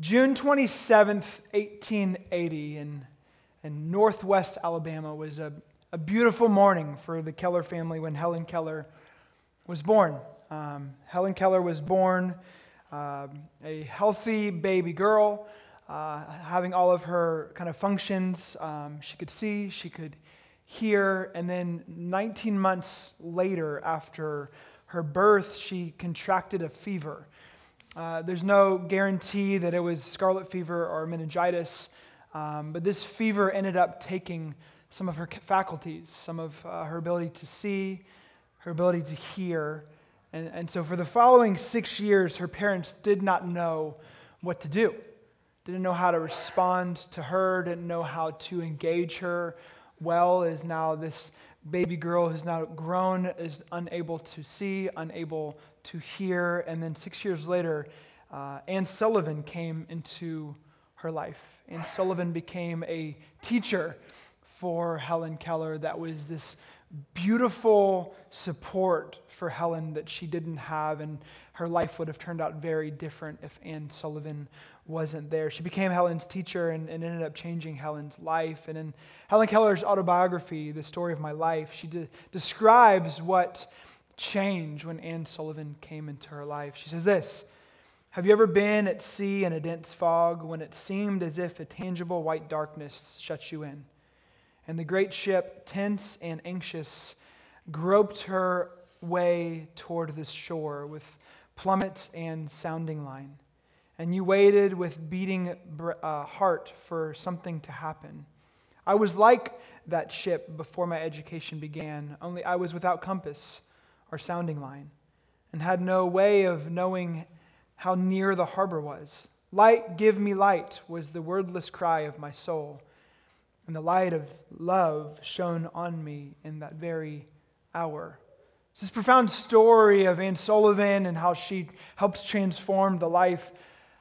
June 27th, 1880, in, in northwest Alabama, was a, a beautiful morning for the Keller family when Helen Keller was born. Um, Helen Keller was born uh, a healthy baby girl, uh, having all of her kind of functions. Um, she could see, she could hear, and then 19 months later, after her birth, she contracted a fever. Uh, there's no guarantee that it was scarlet fever or meningitis, um, but this fever ended up taking some of her faculties, some of uh, her ability to see, her ability to hear. And, and so, for the following six years, her parents did not know what to do, didn't know how to respond to her, didn't know how to engage her well, as now this baby girl who's now grown is unable to see, unable to hear. And then six years later, uh, Anne Sullivan came into her life. Anne Sullivan became a teacher for Helen Keller that was this beautiful support for Helen that she didn't have, and her life would have turned out very different if Anne Sullivan wasn't there. She became Helen's teacher and, and ended up changing Helen's life. And in Helen Keller's autobiography, The Story of My Life, she de- describes what changed when Anne Sullivan came into her life. She says this Have you ever been at sea in a dense fog when it seemed as if a tangible white darkness shut you in? And the great ship, tense and anxious, groped her way toward the shore with plummet and sounding line and you waited with beating uh, heart for something to happen. I was like that ship before my education began, only I was without compass or sounding line and had no way of knowing how near the harbor was. Light, give me light, was the wordless cry of my soul. And the light of love shone on me in that very hour. It's this profound story of Anne Sullivan and how she helped transform the life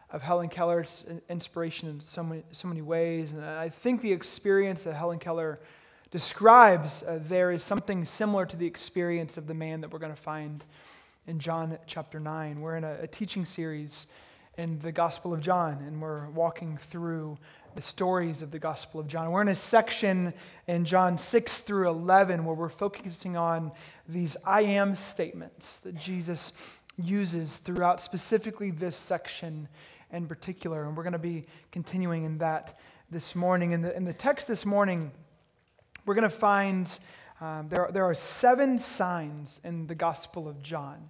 of Helen Keller's inspiration in so many, so many ways. And I think the experience that Helen Keller describes uh, there is something similar to the experience of the man that we're going to find in John chapter 9. We're in a, a teaching series in the Gospel of John, and we're walking through the stories of the Gospel of John. We're in a section in John 6 through 11 where we're focusing on these I am statements that Jesus uses throughout specifically this section in particular. And we're going to be continuing in that this morning. And the, in the text this morning, we're going to find um, there, there are seven signs in the Gospel of John.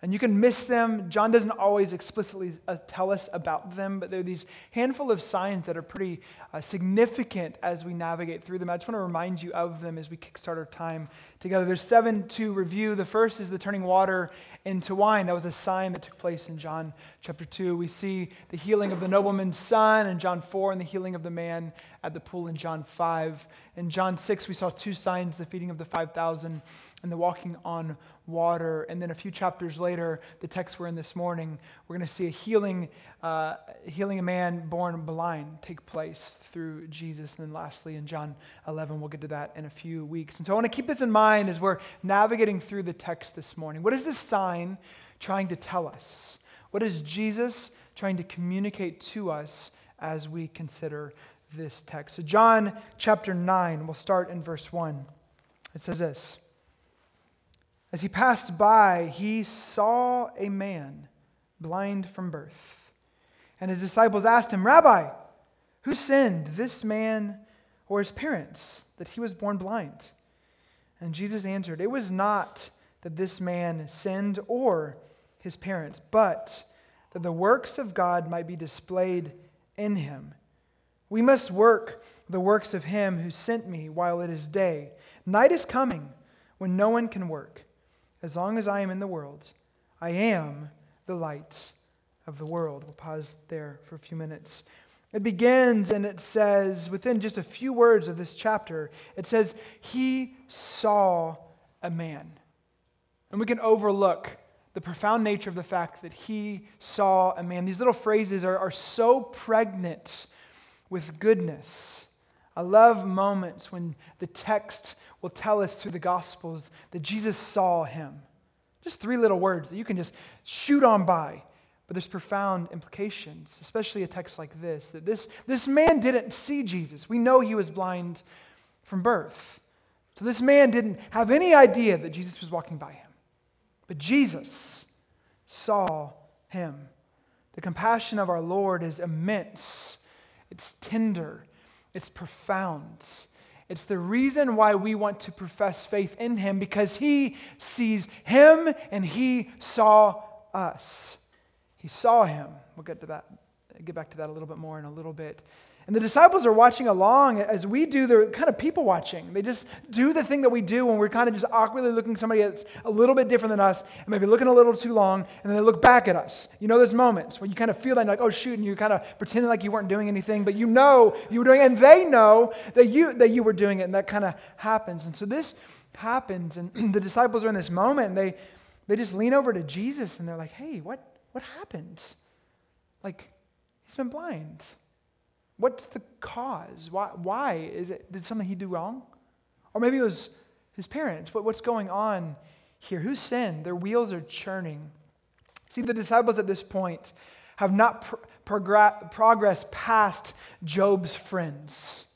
And you can miss them. John doesn't always explicitly uh, tell us about them, but there are these handful of signs that are pretty uh, significant as we navigate through them. I just want to remind you of them as we kickstart our time together. There's seven to review. The first is the turning water into wine. That was a sign that took place in John chapter 2. We see the healing of the nobleman's son in John 4 and the healing of the man at the pool in John 5. In John 6, we saw two signs the feeding of the 5,000 and the walking on water. And then a few chapters later, the text we're in this morning, we're going to see a healing, uh, healing a man born blind take place through Jesus. And then lastly, in John 11, we'll get to that in a few weeks. And so I want to keep this in mind as we're navigating through the text this morning. What is this sign trying to tell us? What is Jesus trying to communicate to us as we consider this text? So, John chapter 9, we'll start in verse 1. It says this. As he passed by, he saw a man blind from birth. And his disciples asked him, Rabbi, who sinned, this man or his parents, that he was born blind? And Jesus answered, It was not that this man sinned or his parents, but that the works of God might be displayed in him. We must work the works of him who sent me while it is day. Night is coming when no one can work. As long as I am in the world, I am the light of the world. We'll pause there for a few minutes. It begins and it says, within just a few words of this chapter, it says, He saw a man. And we can overlook the profound nature of the fact that he saw a man. These little phrases are, are so pregnant with goodness. I love moments when the text will tell us through the Gospels that Jesus saw him. Just three little words that you can just shoot on by But there's profound implications, especially a text like this, that this, this man didn't see Jesus. We know he was blind from birth. So this man didn't have any idea that Jesus was walking by him. But Jesus saw him. The compassion of our Lord is immense, it's tender, it's profound. It's the reason why we want to profess faith in him because he sees him and he saw us. He saw him. We'll get to that, get back to that a little bit more in a little bit. And the disciples are watching along as we do They're kind of people watching. They just do the thing that we do when we're kind of just awkwardly looking at somebody that's a little bit different than us and maybe looking a little too long, and then they look back at us. You know those moments when you kind of feel like, oh shoot, and you're kind of pretending like you weren't doing anything, but you know you were doing it, and they know that you that you were doing it, and that kind of happens. And so this happens, and the disciples are in this moment, and they they just lean over to Jesus and they're like, hey, what what happened? Like, he's been blind. What's the cause? Why, why? Is it, did something he do wrong? Or maybe it was his parents. But what's going on here? Who sinned? Their wheels are churning. See, the disciples at this point have not progressed past Job's friends.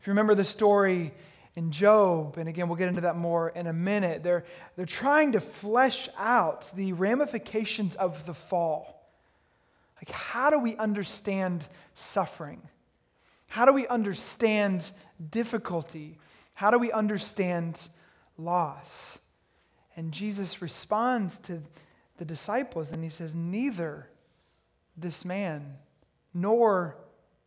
If you remember the story in Job, and again, we'll get into that more in a minute, they're, they're trying to flesh out the ramifications of the fall. Like, how do we understand suffering? How do we understand difficulty? How do we understand loss? And Jesus responds to the disciples and he says, Neither this man nor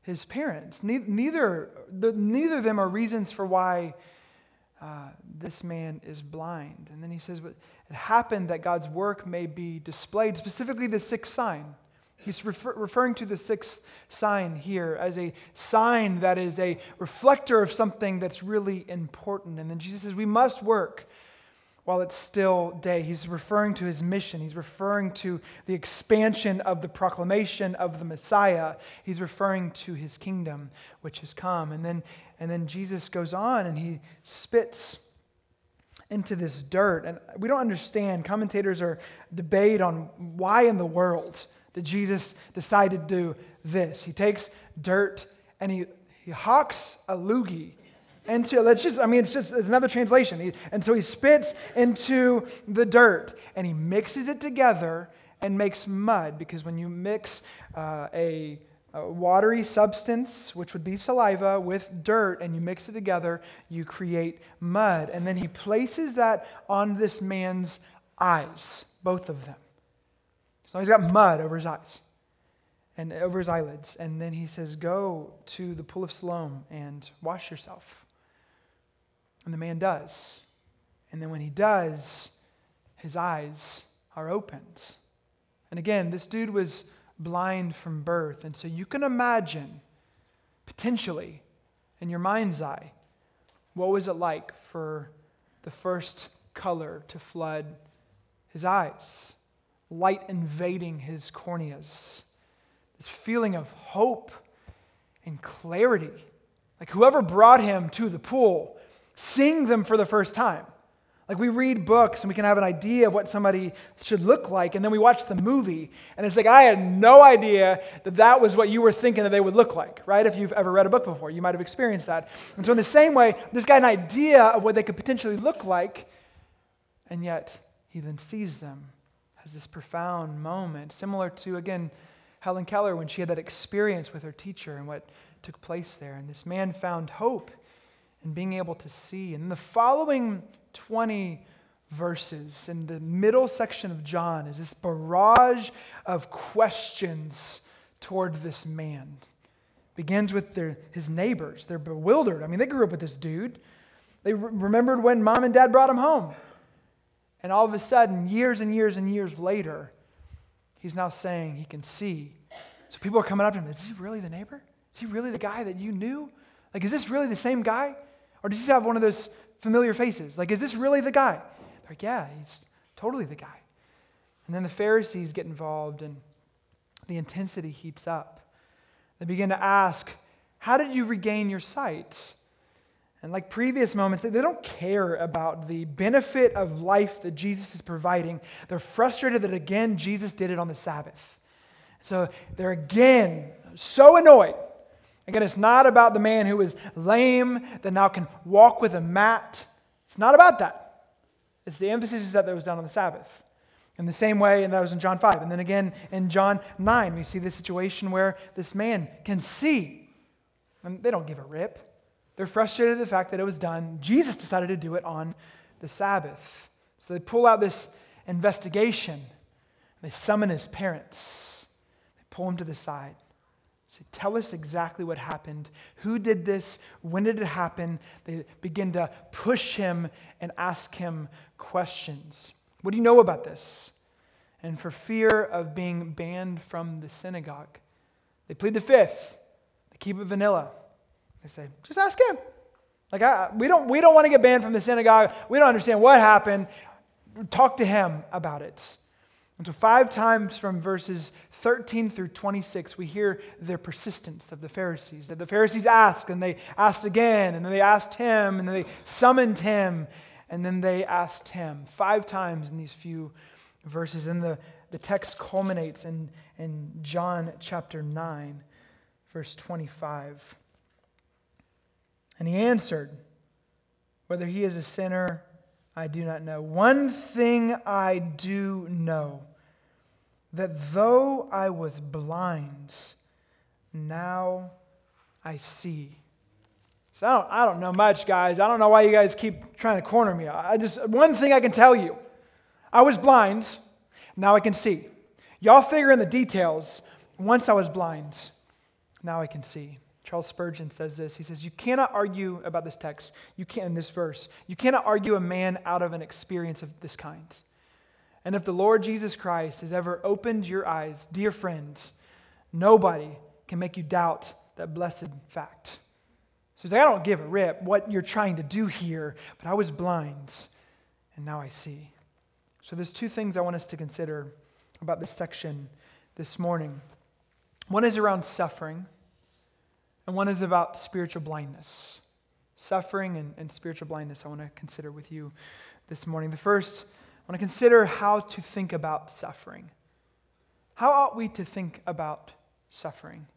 his parents, neither, the, neither of them are reasons for why uh, this man is blind. And then he says, But it happened that God's work may be displayed, specifically the sixth sign He's refer- referring to the sixth sign here as a sign that is a reflector of something that's really important. And then Jesus says, We must work while it's still day. He's referring to his mission. He's referring to the expansion of the proclamation of the Messiah. He's referring to his kingdom, which has come. And then, and then Jesus goes on and he spits into this dirt. And we don't understand. Commentators are debate on why in the world did Jesus decide to do this? He takes dirt and he, he hawks a loogie into, let's just, I mean, it's just it's another translation. He, and so he spits into the dirt and he mixes it together and makes mud because when you mix uh, a, a watery substance, which would be saliva, with dirt and you mix it together, you create mud. And then he places that on this man's eyes, both of them. So he's got mud over his eyes and over his eyelids. And then he says, Go to the pool of Siloam and wash yourself. And the man does. And then when he does, his eyes are opened. And again, this dude was blind from birth. And so you can imagine, potentially, in your mind's eye, what was it like for the first color to flood his eyes? Light invading his corneas. This feeling of hope and clarity. Like whoever brought him to the pool, seeing them for the first time. Like we read books and we can have an idea of what somebody should look like, and then we watch the movie, and it's like, I had no idea that that was what you were thinking that they would look like, right? If you've ever read a book before, you might have experienced that. And so, in the same way, this guy an idea of what they could potentially look like, and yet he then sees them has this profound moment, similar to, again, Helen Keller when she had that experience with her teacher and what took place there. And this man found hope in being able to see. And the following 20 verses in the middle section of John is this barrage of questions toward this man. Begins with their, his neighbors. They're bewildered. I mean, they grew up with this dude. They re- remembered when mom and dad brought him home. And all of a sudden, years and years and years later, he's now saying he can see. So people are coming up to him. Is he really the neighbor? Is he really the guy that you knew? Like, is this really the same guy? Or does he have one of those familiar faces? Like, is this really the guy? They're like, yeah, he's totally the guy. And then the Pharisees get involved and the intensity heats up. They begin to ask, How did you regain your sight? And like previous moments, they don't care about the benefit of life that Jesus is providing. They're frustrated that again, Jesus did it on the Sabbath. So they're again so annoyed. Again, it's not about the man who is lame that now can walk with a mat. It's not about that. It's the emphasis is that was done on the Sabbath. In the same way, and that was in John 5. And then again in John 9, we see the situation where this man can see. And they don't give a rip. They're frustrated at the fact that it was done. Jesus decided to do it on the Sabbath. So they pull out this investigation. They summon his parents. They pull him to the side. Say, tell us exactly what happened. Who did this? When did it happen? They begin to push him and ask him questions. What do you know about this? And for fear of being banned from the synagogue, they plead the fifth. They keep it vanilla. They say, just ask him. Like, I, we, don't, we don't want to get banned from the synagogue. We don't understand what happened. Talk to him about it. And so, five times from verses 13 through 26, we hear their persistence of the Pharisees. That the Pharisees asked, and they asked again, and then they asked him, and then they summoned him, and then they asked him. Five times in these few verses. And the, the text culminates in, in John chapter 9, verse 25. And he answered, Whether he is a sinner, I do not know. One thing I do know that though I was blind, now I see. So I don't, I don't know much, guys. I don't know why you guys keep trying to corner me. I just one thing I can tell you. I was blind, now I can see. Y'all figure in the details. Once I was blind, now I can see. Charles Spurgeon says this. He says, You cannot argue about this text, you can't in this verse. You cannot argue a man out of an experience of this kind. And if the Lord Jesus Christ has ever opened your eyes, dear friends, nobody can make you doubt that blessed fact. So he's like, I don't give a rip what you're trying to do here, but I was blind, and now I see. So there's two things I want us to consider about this section this morning. One is around suffering and one is about spiritual blindness. Suffering and, and spiritual blindness, I want to consider with you this morning. The first, I want to consider how to think about suffering. How ought we to think about suffering?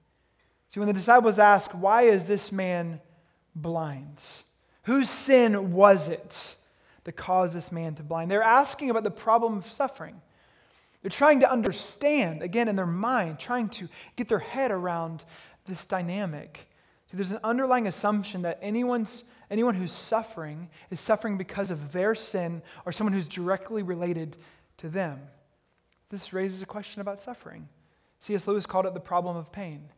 See, when the disciples ask, Why is this man blind? Whose sin was it that caused this man to blind? They're asking about the problem of suffering. They're trying to understand, again, in their mind, trying to get their head around this dynamic. See, there's an underlying assumption that anyone's, anyone who's suffering is suffering because of their sin or someone who's directly related to them. This raises a question about suffering. C.S. Lewis called it the problem of pain.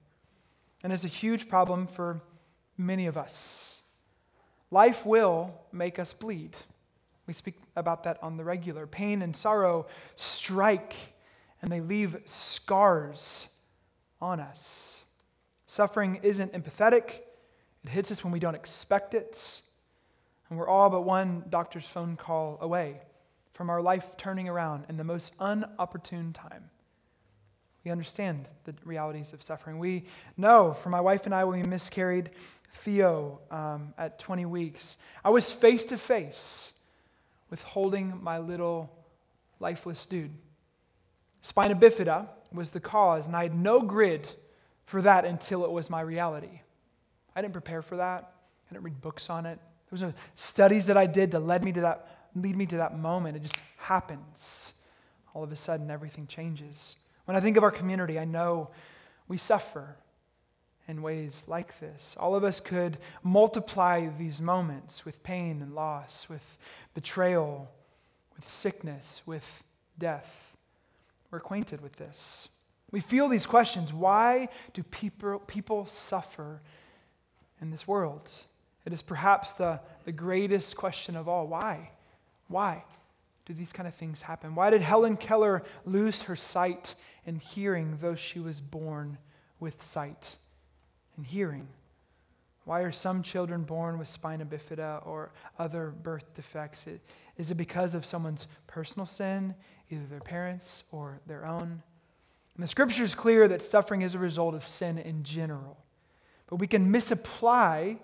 And it's a huge problem for many of us. Life will make us bleed. We speak about that on the regular. Pain and sorrow strike and they leave scars on us. Suffering isn't empathetic, it hits us when we don't expect it. And we're all but one doctor's phone call away from our life turning around in the most unopportune time. We understand the realities of suffering. We know, for my wife and I, when we miscarried Theo um, at 20 weeks, I was face to face with holding my little lifeless dude. Spina bifida was the cause, and I had no grid for that until it was my reality. I didn't prepare for that. I didn't read books on it. There was no studies that I did to lead me to that, lead me to that moment. It just happens. All of a sudden, everything changes. When I think of our community, I know we suffer in ways like this. All of us could multiply these moments with pain and loss, with betrayal, with sickness, with death. We're acquainted with this. We feel these questions. Why do people, people suffer in this world? It is perhaps the, the greatest question of all. Why? Why do these kind of things happen? Why did Helen Keller lose her sight and hearing, though she was born with sight and hearing? Why are some children born with spina bifida or other birth defects? Is it because of someone's personal sin, either their parents or their own? And the scripture is clear that suffering is a result of sin in general. But we can misapply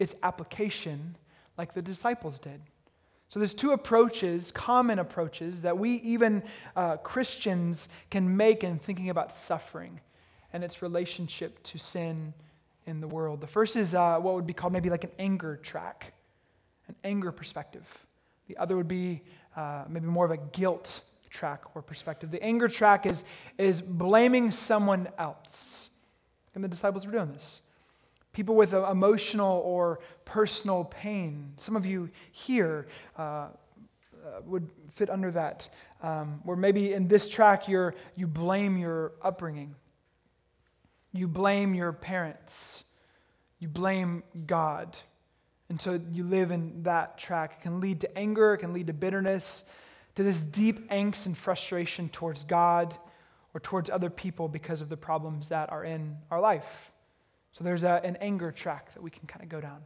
its application like the disciples did. So there's two approaches, common approaches, that we, even uh, Christians, can make in thinking about suffering and its relationship to sin in the world. The first is uh, what would be called maybe like an anger track, an anger perspective. The other would be uh, maybe more of a guilt track or perspective. The anger track is, is blaming someone else. And the disciples were doing this. People with emotional or personal pain. Some of you here uh, uh, would fit under that. Um, where maybe in this track you're, you blame your upbringing, you blame your parents, you blame God. And so you live in that track. It can lead to anger, it can lead to bitterness, to this deep angst and frustration towards God or towards other people because of the problems that are in our life. So there's a, an anger track that we can kind of go down.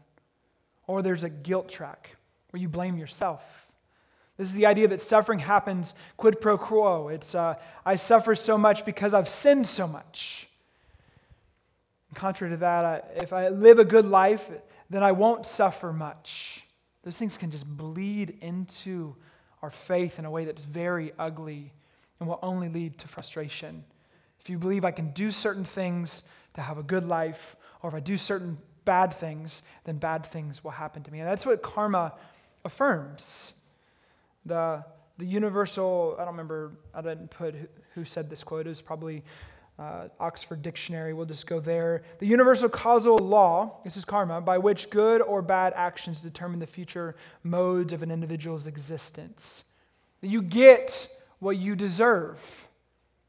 Or there's a guilt track where you blame yourself. This is the idea that suffering happens quid pro quo. It's, uh, I suffer so much because I've sinned so much. Contrary to that, I, if I live a good life, then I won't suffer much. Those things can just bleed into our faith in a way that's very ugly and will only lead to frustration. If you believe I can do certain things to have a good life, or if I do certain bad things, then bad things will happen to me. And that's what karma affirms. The, the universal, I don't remember, I didn't put who said this quote, it was probably uh, Oxford Dictionary, we'll just go there. The universal causal law, this is karma, by which good or bad actions determine the future modes of an individual's existence. You get what you deserve.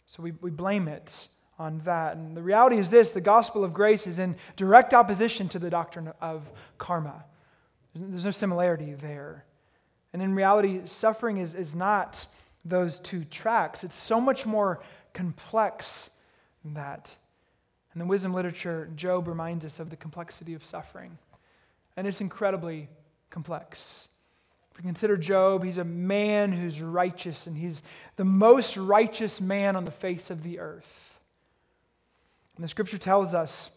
So we, we blame it on that. And the reality is this the gospel of grace is in direct opposition to the doctrine of karma. There's no similarity there. And in reality, suffering is, is not those two tracks, it's so much more complex that. In the wisdom literature, Job reminds us of the complexity of suffering. And it's incredibly complex. If we consider Job, he's a man who's righteous, and he's the most righteous man on the face of the earth. And the scripture tells us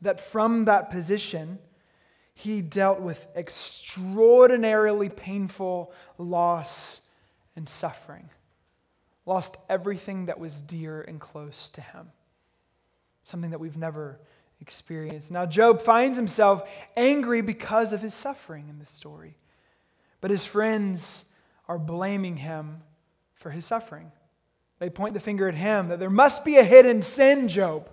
that from that position, he dealt with extraordinarily painful loss and suffering lost everything that was dear and close to him, something that we've never experienced. Now, Job finds himself angry because of his suffering in this story, but his friends are blaming him for his suffering. They point the finger at him that there must be a hidden sin, Job.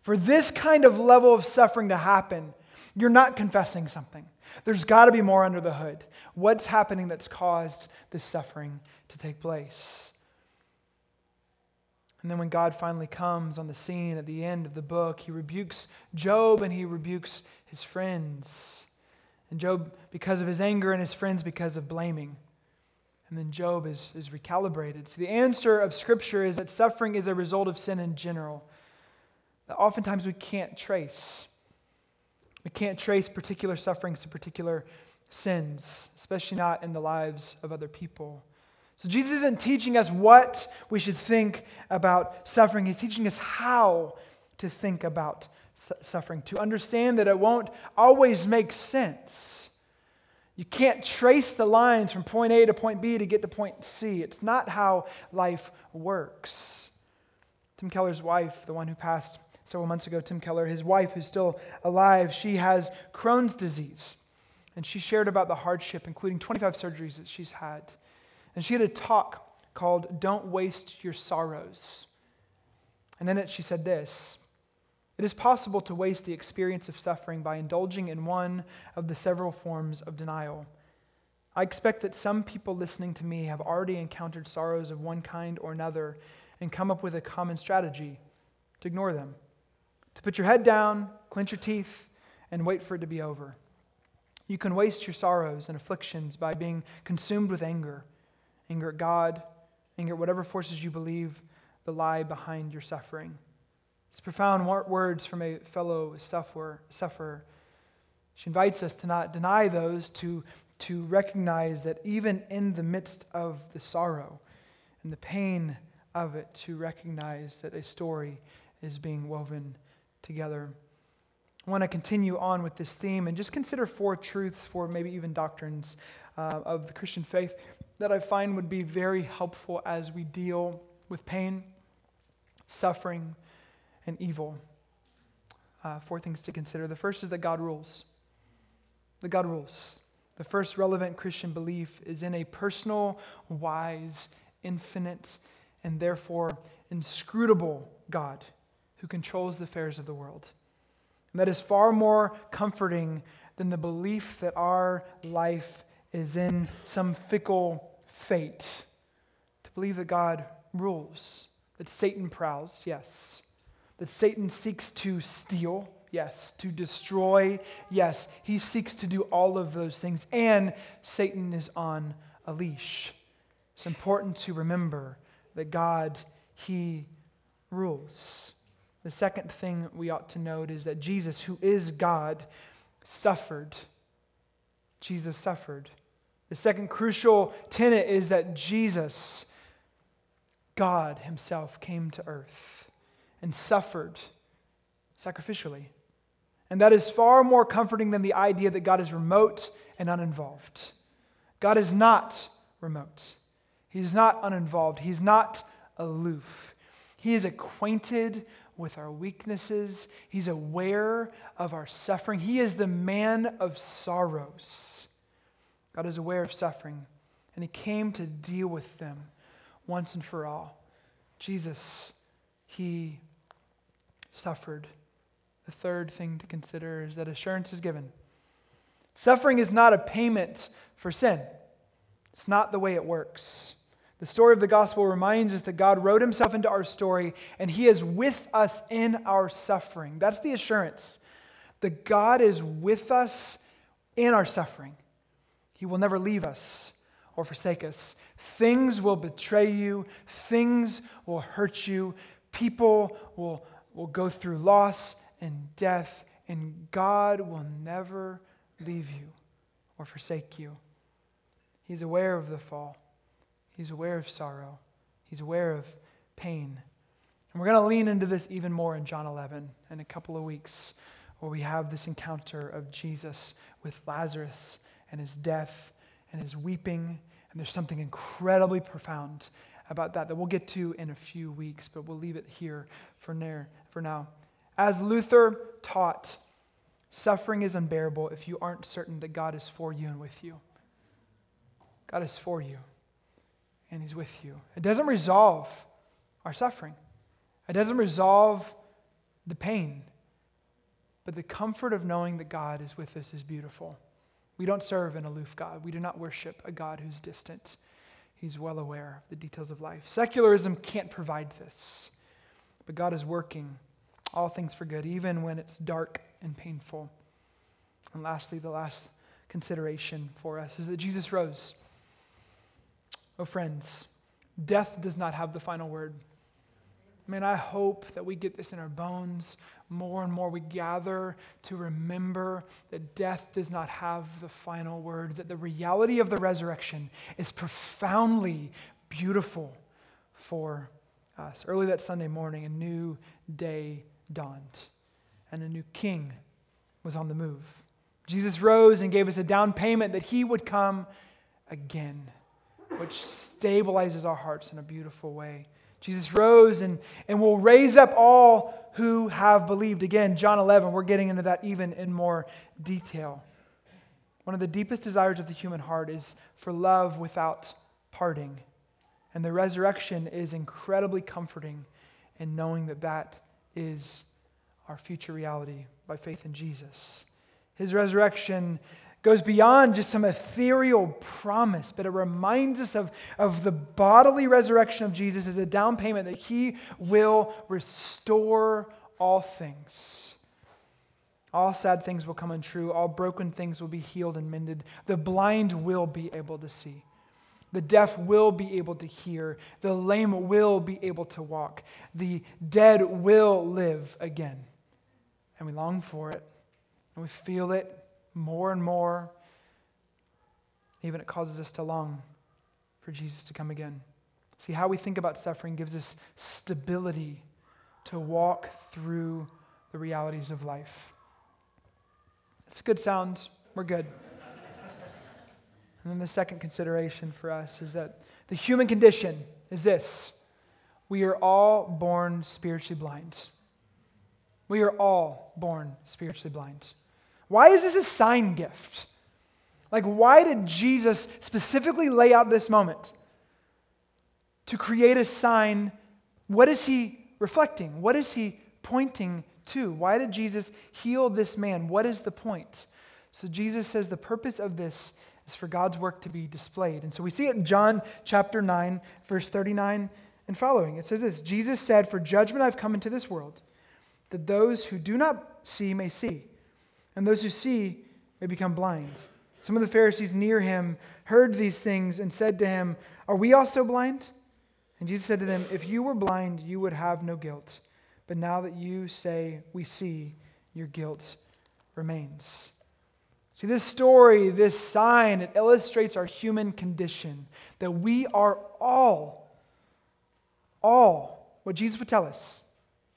For this kind of level of suffering to happen, you're not confessing something. There's got to be more under the hood. What's happening that's caused this suffering to take place? And then when God finally comes on the scene at the end of the book, he rebukes Job and he rebukes his friends. And Job, because of his anger, and his friends, because of blaming. And then Job is, is recalibrated. So the answer of Scripture is that suffering is a result of sin in general, that oftentimes we can't trace. We can't trace particular sufferings to particular sins, especially not in the lives of other people. So Jesus isn't teaching us what we should think about suffering, He's teaching us how to think about suffering, to understand that it won't always make sense. You can't trace the lines from point A to point B to get to point C. It's not how life works. Tim Keller's wife, the one who passed several months ago, Tim Keller, his wife who's still alive, she has Crohn's disease. And she shared about the hardship, including 25 surgeries that she's had. And she had a talk called Don't Waste Your Sorrows. And in it, she said this It is possible to waste the experience of suffering by indulging in one of the several forms of denial. I expect that some people listening to me have already encountered sorrows of one kind or another and come up with a common strategy to ignore them, to put your head down, clench your teeth, and wait for it to be over. You can waste your sorrows and afflictions by being consumed with anger anger at God, anger at whatever forces you believe the lie behind your suffering. It's profound words from a fellow sufferer. sufferer. She invites us to not deny those, to, to recognize that even in the midst of the sorrow and the pain of it, to recognize that a story is being woven together. I want to continue on with this theme and just consider four truths, for maybe even doctrines uh, of the Christian faith that I find would be very helpful as we deal with pain, suffering, and evil. Uh, four things to consider. The first is that God rules. That God rules. The first relevant Christian belief is in a personal, wise, infinite, and therefore inscrutable God who controls the affairs of the world. And that is far more comforting than the belief that our life is in some fickle fate. To believe that God rules, that Satan prowls, yes. That Satan seeks to steal, yes. To destroy, yes. He seeks to do all of those things. And Satan is on a leash. It's important to remember that God, He rules. The second thing we ought to note is that Jesus, who is God, suffered. Jesus suffered. The second crucial tenet is that Jesus, God Himself, came to earth and suffered sacrificially. And that is far more comforting than the idea that God is remote and uninvolved. God is not remote, He's not uninvolved, He's not aloof. He is acquainted with our weaknesses. He's aware of our suffering. He is the man of sorrows. God is aware of suffering, and He came to deal with them once and for all. Jesus, He suffered. The third thing to consider is that assurance is given. Suffering is not a payment for sin, it's not the way it works. The story of the gospel reminds us that God wrote himself into our story and he is with us in our suffering. That's the assurance. That God is with us in our suffering. He will never leave us or forsake us. Things will betray you, things will hurt you, people will, will go through loss and death, and God will never leave you or forsake you. He's aware of the fall. He's aware of sorrow. He's aware of pain. And we're going to lean into this even more in John 11 in a couple of weeks, where we have this encounter of Jesus with Lazarus and his death and his weeping. And there's something incredibly profound about that that we'll get to in a few weeks, but we'll leave it here for, for now. As Luther taught, suffering is unbearable if you aren't certain that God is for you and with you. God is for you and He's with you. It doesn't resolve our suffering, it doesn't resolve the pain. But the comfort of knowing that God is with us is beautiful. We don't serve an aloof God. We do not worship a God who's distant. He's well aware of the details of life. Secularism can't provide this, but God is working all things for good, even when it's dark and painful. And lastly, the last consideration for us is that Jesus rose. Oh, friends, death does not have the final word. Man, I hope that we get this in our bones more and more. We gather to remember that death does not have the final word, that the reality of the resurrection is profoundly beautiful for us. Early that Sunday morning, a new day dawned, and a new king was on the move. Jesus rose and gave us a down payment that he would come again which stabilizes our hearts in a beautiful way. Jesus rose and, and will raise up all who have believed. Again, John 11, we're getting into that even in more detail. One of the deepest desires of the human heart is for love without parting. And the resurrection is incredibly comforting in knowing that that is our future reality by faith in Jesus. His resurrection goes beyond just some ethereal promise, but it reminds us of, of the bodily resurrection of Jesus as a down payment that he will restore all things. All sad things will come untrue. All broken things will be healed and mended. The blind will be able to see. The deaf will be able to hear. The lame will be able to walk. The dead will live again. And we long for it. And we feel it more and more. Even it causes us to long for Jesus to come again. See, how we think about suffering gives us stability to walk through the realities of life. It's a good sound. We're good. And then the second consideration for us is that the human condition is this we are all born spiritually blind. We are all born spiritually blind. Why is this a sign gift? Like, why did Jesus specifically lay out this moment? To create a sign. What is he reflecting? What is he pointing to? Why did Jesus heal this man? What is the point? So, Jesus says the purpose of this is for God's work to be displayed. And so we see it in John chapter 9, verse 39 and following. It says this Jesus said, For judgment I've come into this world, that those who do not see may see, and those who see may become blind. Some of the Pharisees near him heard these things and said to him, Are we also blind? And Jesus said to them, If you were blind, you would have no guilt. But now that you say, We see, your guilt remains. See, this story, this sign, it illustrates our human condition that we are all, all, what Jesus would tell us,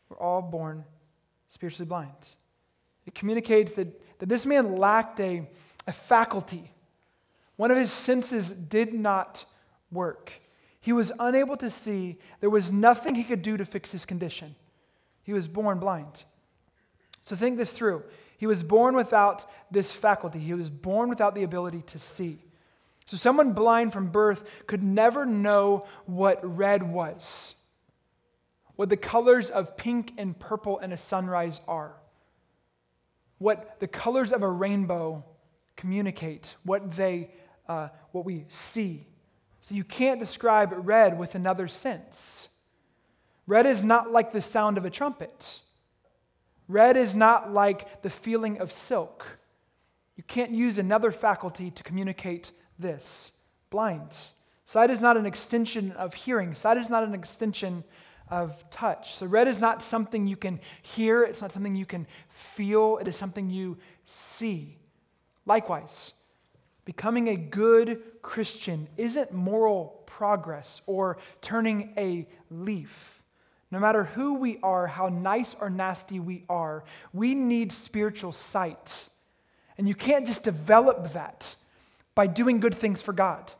we're all born spiritually blind. It communicates that, that this man lacked a, a faculty. One of his senses did not work. He was unable to see. There was nothing he could do to fix his condition. He was born blind. So think this through. He was born without this faculty, he was born without the ability to see. So, someone blind from birth could never know what red was, what the colors of pink and purple in a sunrise are, what the colors of a rainbow communicate, what, they, uh, what we see. So, you can't describe red with another sense. Red is not like the sound of a trumpet. Red is not like the feeling of silk. You can't use another faculty to communicate this. Blind. Sight is not an extension of hearing, sight is not an extension of touch. So, red is not something you can hear, it's not something you can feel, it is something you see. Likewise, becoming a good Christian isn't moral progress or turning a leaf. No matter who we are, how nice or nasty we are, we need spiritual sight. And you can't just develop that by doing good things for God.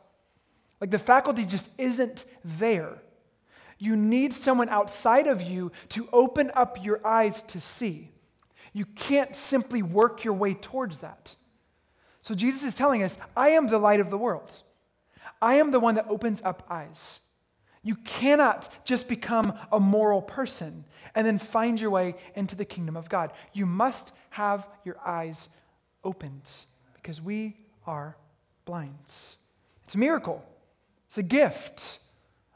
Like the faculty just isn't there. You need someone outside of you to open up your eyes to see. You can't simply work your way towards that. So Jesus is telling us, I am the light of the world. I am the one that opens up eyes. You cannot just become a moral person and then find your way into the kingdom of God. You must have your eyes opened because we are blind. It's a miracle. It's a gift.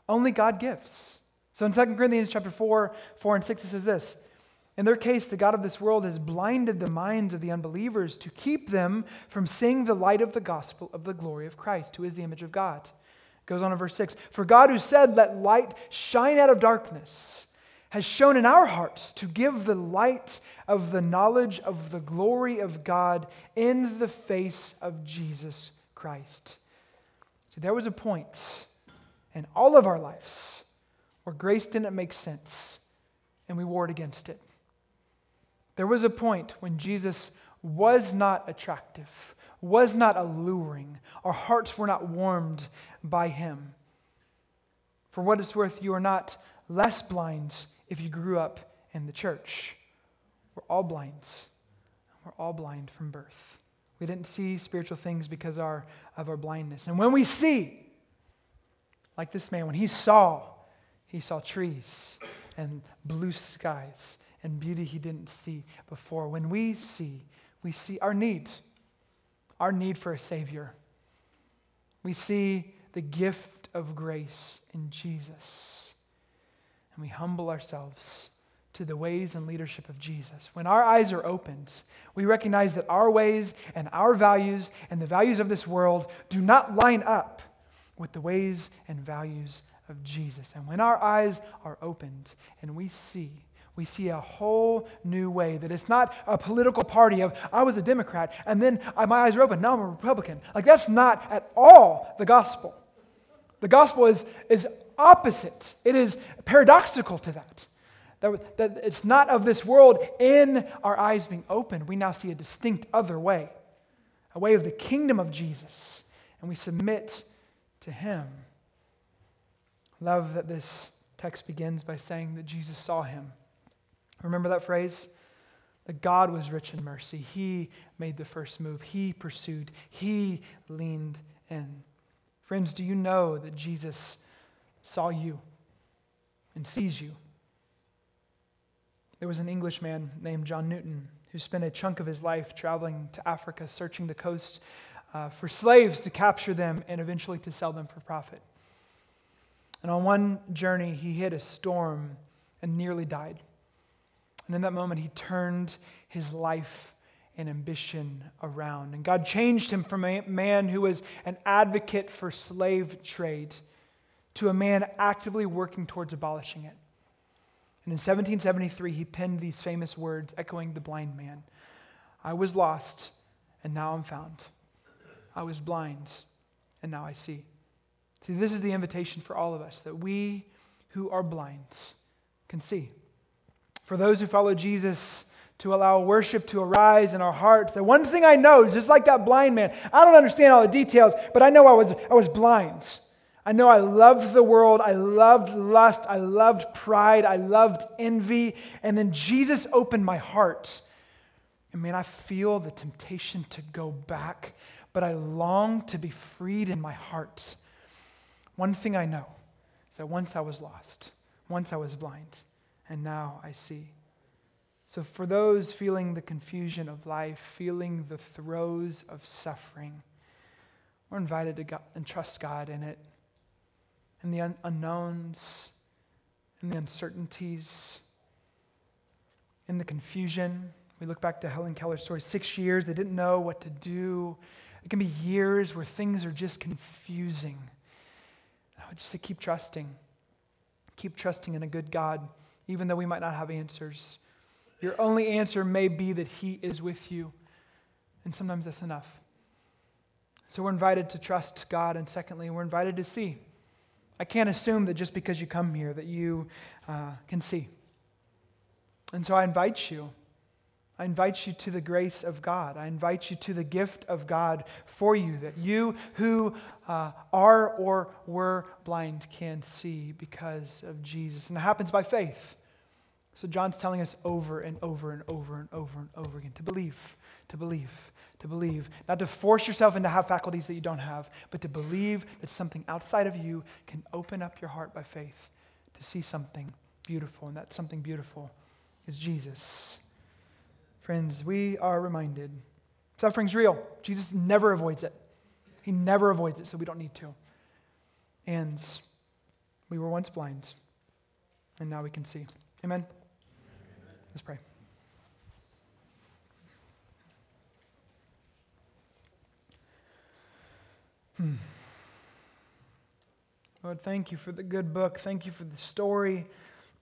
Only God gives. So in 2 Corinthians chapter 4, 4 and 6, it says this. In their case, the God of this world has blinded the minds of the unbelievers to keep them from seeing the light of the gospel of the glory of Christ, who is the image of God. Goes on in verse 6 For God, who said, Let light shine out of darkness, has shone in our hearts to give the light of the knowledge of the glory of God in the face of Jesus Christ. So there was a point in all of our lives where grace didn't make sense and we warred against it. There was a point when Jesus was not attractive was not alluring. Our hearts were not warmed by him. For what it's worth, you are not less blind if you grew up in the church. We're all blind. We're all blind from birth. We didn't see spiritual things because our, of our blindness. And when we see, like this man, when he saw, he saw trees and blue skies and beauty he didn't see before. When we see, we see our need, our need for a Savior. We see the gift of grace in Jesus. And we humble ourselves to the ways and leadership of Jesus. When our eyes are opened, we recognize that our ways and our values and the values of this world do not line up with the ways and values of Jesus. And when our eyes are opened and we see we see a whole new way that it's not a political party of I was a Democrat and then my eyes are open, now I'm a Republican. Like that's not at all the gospel. The gospel is, is opposite, it is paradoxical to that. that, that it's not of this world. In our eyes being opened, we now see a distinct other way, a way of the kingdom of Jesus, and we submit to him. Love that this text begins by saying that Jesus saw him. Remember that phrase? That God was rich in mercy. He made the first move, He pursued, He leaned in. Friends, do you know that Jesus saw you and sees you? There was an Englishman named John Newton who spent a chunk of his life traveling to Africa, searching the coast uh, for slaves to capture them and eventually to sell them for profit. And on one journey, he hit a storm and nearly died. And in that moment, he turned his life and ambition around. And God changed him from a man who was an advocate for slave trade to a man actively working towards abolishing it. And in 1773, he penned these famous words, echoing the blind man I was lost, and now I'm found. I was blind, and now I see. See, this is the invitation for all of us that we who are blind can see. For those who follow Jesus, to allow worship to arise in our hearts. The one thing I know, just like that blind man, I don't understand all the details, but I know I was, I was blind. I know I loved the world. I loved lust. I loved pride. I loved envy. And then Jesus opened my heart. And man, I feel the temptation to go back, but I long to be freed in my heart. One thing I know is that once I was lost, once I was blind, and now I see. So, for those feeling the confusion of life, feeling the throes of suffering, we're invited to go and trust God in it, in the un- unknowns, in the uncertainties, in the confusion. We look back to Helen Keller's story six years, they didn't know what to do. It can be years where things are just confusing. I would just say, keep trusting. Keep trusting in a good God, even though we might not have answers. Your only answer may be that He is with you. And sometimes that's enough. So we're invited to trust God. And secondly, we're invited to see. I can't assume that just because you come here that you uh, can see. And so I invite you. I invite you to the grace of God. I invite you to the gift of God for you that you who uh, are or were blind can see because of Jesus. And it happens by faith. So John's telling us over and over and over and over and over again to believe, to believe, to believe. Not to force yourself into have faculties that you don't have, but to believe that something outside of you can open up your heart by faith to see something beautiful. And that something beautiful is Jesus. Friends, we are reminded suffering's real. Jesus never avoids it. He never avoids it, so we don't need to. And we were once blind, and now we can see. Amen. Let's pray. Hmm. Lord, thank you for the good book. Thank you for the story.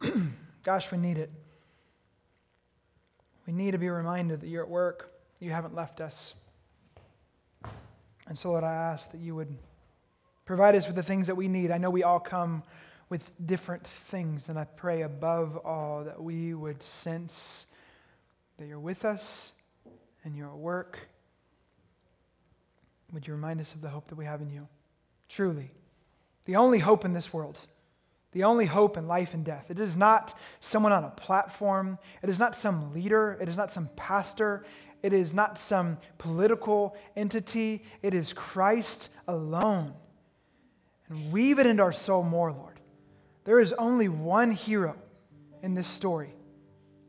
Gosh, we need it. We need to be reminded that you're at work, you haven't left us. And so, Lord, I ask that you would provide us with the things that we need. I know we all come with different things. And I pray above all that we would sense that you're with us and you're at work. Would you remind us of the hope that we have in you? Truly, the only hope in this world, the only hope in life and death. It is not someone on a platform, it is not some leader, it is not some pastor, it is not some political entity, it is Christ alone. And weave it into our soul more, Lord. There is only one hero in this story,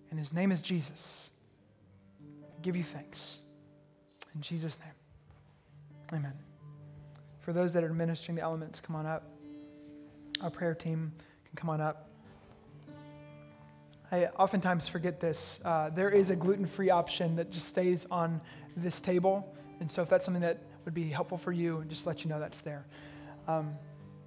and his name is Jesus. I give you thanks. In Jesus' name, amen. For those that are administering the elements, come on up. Our prayer team can come on up. I oftentimes forget this. Uh, there is a gluten free option that just stays on this table. And so, if that's something that would be helpful for you, just let you know that's there. Um,